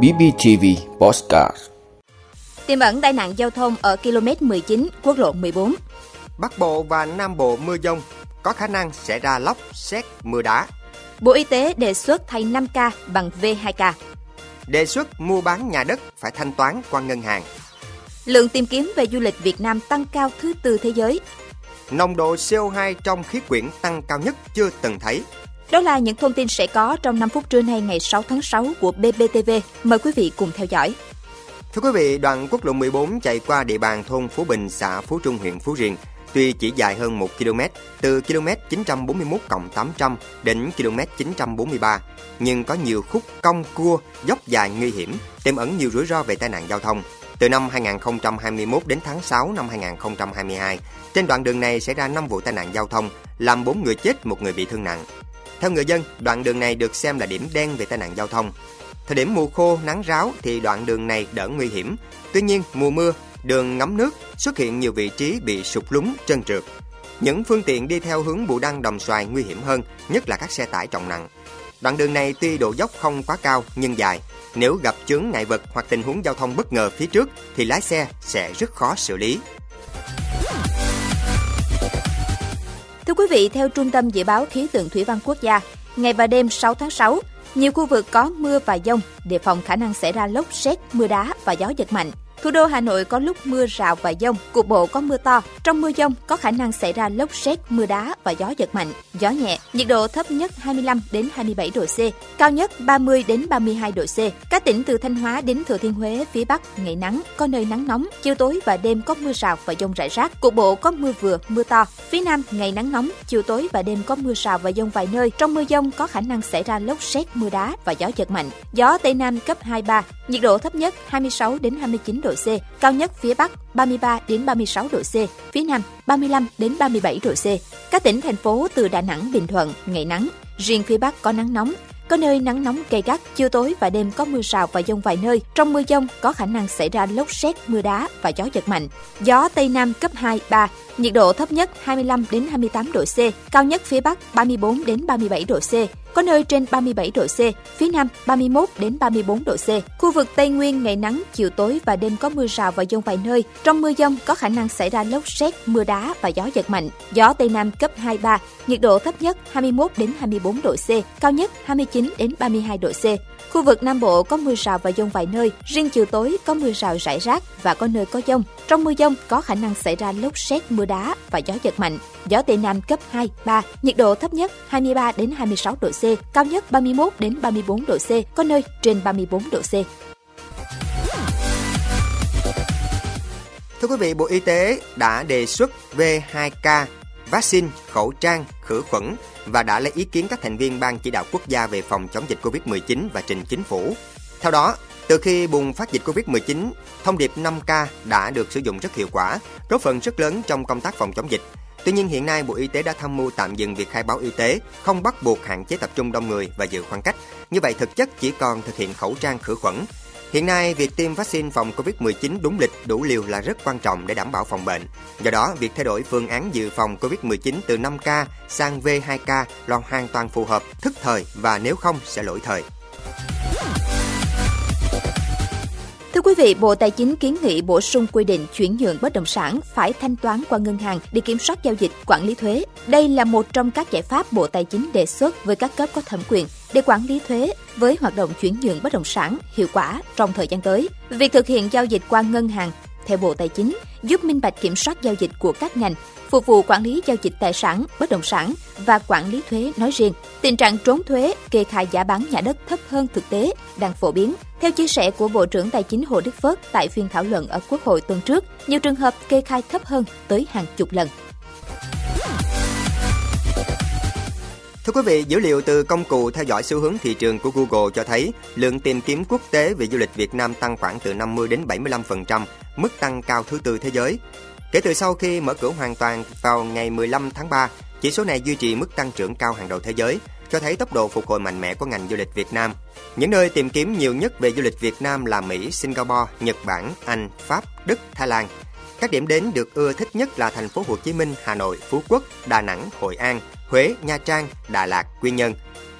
BBTV Postcard Tiềm ẩn tai nạn giao thông ở km 19 quốc lộ 14. Bắc Bộ và Nam Bộ mưa dông, có khả năng sẽ ra lốc, xét, mưa đá. Bộ Y tế đề xuất thay 5K bằng V2K. Đề xuất mua bán nhà đất phải thanh toán qua ngân hàng. Lượng tìm kiếm về du lịch Việt Nam tăng cao thứ tư thế giới. Nồng độ CO2 trong khí quyển tăng cao nhất chưa từng thấy. Đó là những thông tin sẽ có trong 5 phút trưa nay ngày 6 tháng 6 của BBTV. Mời quý vị cùng theo dõi. Thưa quý vị, đoạn quốc lộ 14 chạy qua địa bàn thôn Phú Bình, xã Phú Trung, huyện Phú Riềng. Tuy chỉ dài hơn 1 km, từ km 941 800 đến km 943, nhưng có nhiều khúc cong cua, dốc dài nguy hiểm, tiềm ẩn nhiều rủi ro về tai nạn giao thông. Từ năm 2021 đến tháng 6 năm 2022, trên đoạn đường này xảy ra 5 vụ tai nạn giao thông, làm 4 người chết, một người bị thương nặng. Theo người dân, đoạn đường này được xem là điểm đen về tai nạn giao thông. Thời điểm mùa khô, nắng ráo thì đoạn đường này đỡ nguy hiểm. Tuy nhiên, mùa mưa, đường ngấm nước xuất hiện nhiều vị trí bị sụt lún, trơn trượt. Những phương tiện đi theo hướng Bù Đăng Đồng Xoài nguy hiểm hơn, nhất là các xe tải trọng nặng. Đoạn đường này tuy độ dốc không quá cao nhưng dài. Nếu gặp chướng ngại vật hoặc tình huống giao thông bất ngờ phía trước thì lái xe sẽ rất khó xử lý. Thưa quý vị, theo Trung tâm Dự báo Khí tượng Thủy văn Quốc gia, ngày và đêm 6 tháng 6, nhiều khu vực có mưa và dông, đề phòng khả năng xảy ra lốc xét, mưa đá và gió giật mạnh. Thủ đô Hà Nội có lúc mưa rào và dông, cục bộ có mưa to. Trong mưa dông có khả năng xảy ra lốc xét, mưa đá và gió giật mạnh, gió nhẹ. Nhiệt độ thấp nhất 25 đến 27 độ C, cao nhất 30 đến 32 độ C. Các tỉnh từ Thanh Hóa đến Thừa Thiên Huế phía Bắc ngày nắng, có nơi nắng nóng, chiều tối và đêm có mưa rào và dông rải rác. Cục bộ có mưa vừa, mưa to. Phía Nam ngày nắng nóng, chiều tối và đêm có mưa rào và dông vài nơi. Trong mưa dông có khả năng xảy ra lốc xét, mưa đá và gió giật mạnh. Gió Tây Nam cấp 2 3, nhiệt độ thấp nhất 26 đến 29 độ C, cao nhất phía Bắc 33 đến 36 độ C, phía Nam 35 đến 37 độ C. Các tỉnh thành phố từ Đà Nẵng, Bình Thuận ngày nắng, riêng phía Bắc có nắng nóng, có nơi nắng nóng gay gắt, chiều tối và đêm có mưa rào và dông vài nơi. Trong mưa dông có khả năng xảy ra lốc xét, mưa đá và gió giật mạnh. Gió Tây Nam cấp 2, 3, nhiệt độ thấp nhất 25 đến 28 độ C, cao nhất phía Bắc 34 đến 37 độ C, có nơi trên 37 độ C, phía Nam 31 đến 34 độ C. Khu vực Tây Nguyên ngày nắng, chiều tối và đêm có mưa rào và dông vài nơi. Trong mưa dông có khả năng xảy ra lốc sét, mưa đá và gió giật mạnh. Gió Tây Nam cấp 2 3, nhiệt độ thấp nhất 21 đến 24 độ C, cao nhất 29 đến 32 độ C. Khu vực Nam Bộ có mưa rào và dông vài nơi, riêng chiều tối có mưa rào rải rác và có nơi có dông. Trong mưa dông có khả năng xảy ra lốc xét, mưa đá và gió giật mạnh. Gió Tây Nam cấp 2, 3, nhiệt độ thấp nhất 23 đến 26 độ C, cao nhất 31 đến 34 độ C, có nơi trên 34 độ C. Thưa quý vị, Bộ Y tế đã đề xuất V2K, vaccine, khẩu trang, khử khuẩn và đã lấy ý kiến các thành viên Ban chỉ đạo quốc gia về phòng chống dịch COVID-19 và trình chính phủ. Theo đó, từ khi bùng phát dịch Covid-19, thông điệp 5K đã được sử dụng rất hiệu quả, góp phần rất lớn trong công tác phòng chống dịch. Tuy nhiên hiện nay Bộ Y tế đã tham mưu tạm dừng việc khai báo y tế, không bắt buộc hạn chế tập trung đông người và giữ khoảng cách. Như vậy thực chất chỉ còn thực hiện khẩu trang khử khuẩn. Hiện nay, việc tiêm vaccine phòng COVID-19 đúng lịch, đủ liều là rất quan trọng để đảm bảo phòng bệnh. Do đó, việc thay đổi phương án dự phòng COVID-19 từ 5K sang V2K là hoàn toàn phù hợp, thức thời và nếu không sẽ lỗi thời. Thưa quý vị, Bộ Tài chính kiến nghị bổ sung quy định chuyển nhượng bất động sản phải thanh toán qua ngân hàng để kiểm soát giao dịch, quản lý thuế. Đây là một trong các giải pháp Bộ Tài chính đề xuất với các cấp có thẩm quyền để quản lý thuế với hoạt động chuyển nhượng bất động sản hiệu quả trong thời gian tới. Việc thực hiện giao dịch qua ngân hàng theo Bộ Tài chính giúp minh bạch kiểm soát giao dịch của các ngành, phục vụ quản lý giao dịch tài sản, bất động sản và quản lý thuế nói riêng. Tình trạng trốn thuế, kê khai giá bán nhà đất thấp hơn thực tế đang phổ biến. Theo chia sẻ của Bộ trưởng Tài chính Hồ Đức Phước tại phiên thảo luận ở Quốc hội tuần trước, nhiều trường hợp kê khai thấp hơn tới hàng chục lần. Thưa quý vị, dữ liệu từ công cụ theo dõi xu hướng thị trường của Google cho thấy lượng tìm kiếm quốc tế về du lịch Việt Nam tăng khoảng từ 50 đến 75%, mức tăng cao thứ tư thế giới. Kể từ sau khi mở cửa hoàn toàn vào ngày 15 tháng 3, chỉ số này duy trì mức tăng trưởng cao hàng đầu thế giới, cho thấy tốc độ phục hồi mạnh mẽ của ngành du lịch Việt Nam. Những nơi tìm kiếm nhiều nhất về du lịch Việt Nam là Mỹ, Singapore, Nhật Bản, Anh, Pháp, Đức, Thái Lan. Các điểm đến được ưa thích nhất là thành phố Hồ Chí Minh, Hà Nội, Phú Quốc, Đà Nẵng, Hội An, Huế, Nha Trang, Đà Lạt, Quy Nhơn.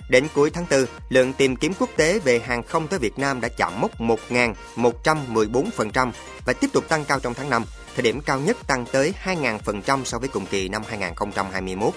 Đến cuối tháng 4, lượng tìm kiếm quốc tế về hàng không tới Việt Nam đã chạm mốc 1.114% và tiếp tục tăng cao trong tháng 5, thời điểm cao nhất tăng tới 2.000% so với cùng kỳ năm 2021.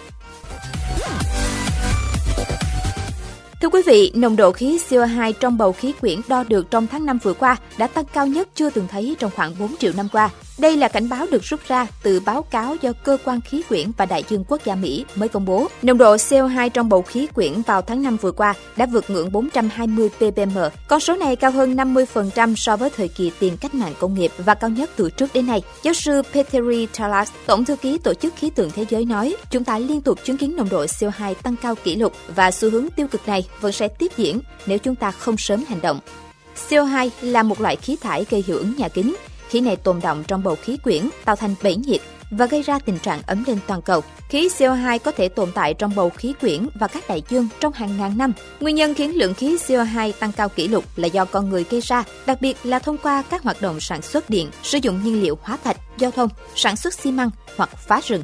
Thưa quý vị, nồng độ khí CO2 trong bầu khí quyển đo được trong tháng 5 vừa qua đã tăng cao nhất chưa từng thấy trong khoảng 4 triệu năm qua. Đây là cảnh báo được rút ra từ báo cáo do Cơ quan Khí quyển và Đại dương Quốc gia Mỹ mới công bố. Nồng độ CO2 trong bầu khí quyển vào tháng 5 vừa qua đã vượt ngưỡng 420 ppm. Con số này cao hơn 50% so với thời kỳ tiền cách mạng công nghiệp và cao nhất từ trước đến nay. Giáo sư Peteri Talas, Tổng thư ký Tổ chức Khí tượng Thế giới nói, chúng ta liên tục chứng kiến nồng độ CO2 tăng cao kỷ lục và xu hướng tiêu cực này vẫn sẽ tiếp diễn nếu chúng ta không sớm hành động. CO2 là một loại khí thải gây hiệu ứng nhà kính. Khí này tồn động trong bầu khí quyển, tạo thành bể nhiệt và gây ra tình trạng ấm lên toàn cầu. Khí CO2 có thể tồn tại trong bầu khí quyển và các đại dương trong hàng ngàn năm. Nguyên nhân khiến lượng khí CO2 tăng cao kỷ lục là do con người gây ra, đặc biệt là thông qua các hoạt động sản xuất điện, sử dụng nhiên liệu hóa thạch, giao thông, sản xuất xi măng hoặc phá rừng.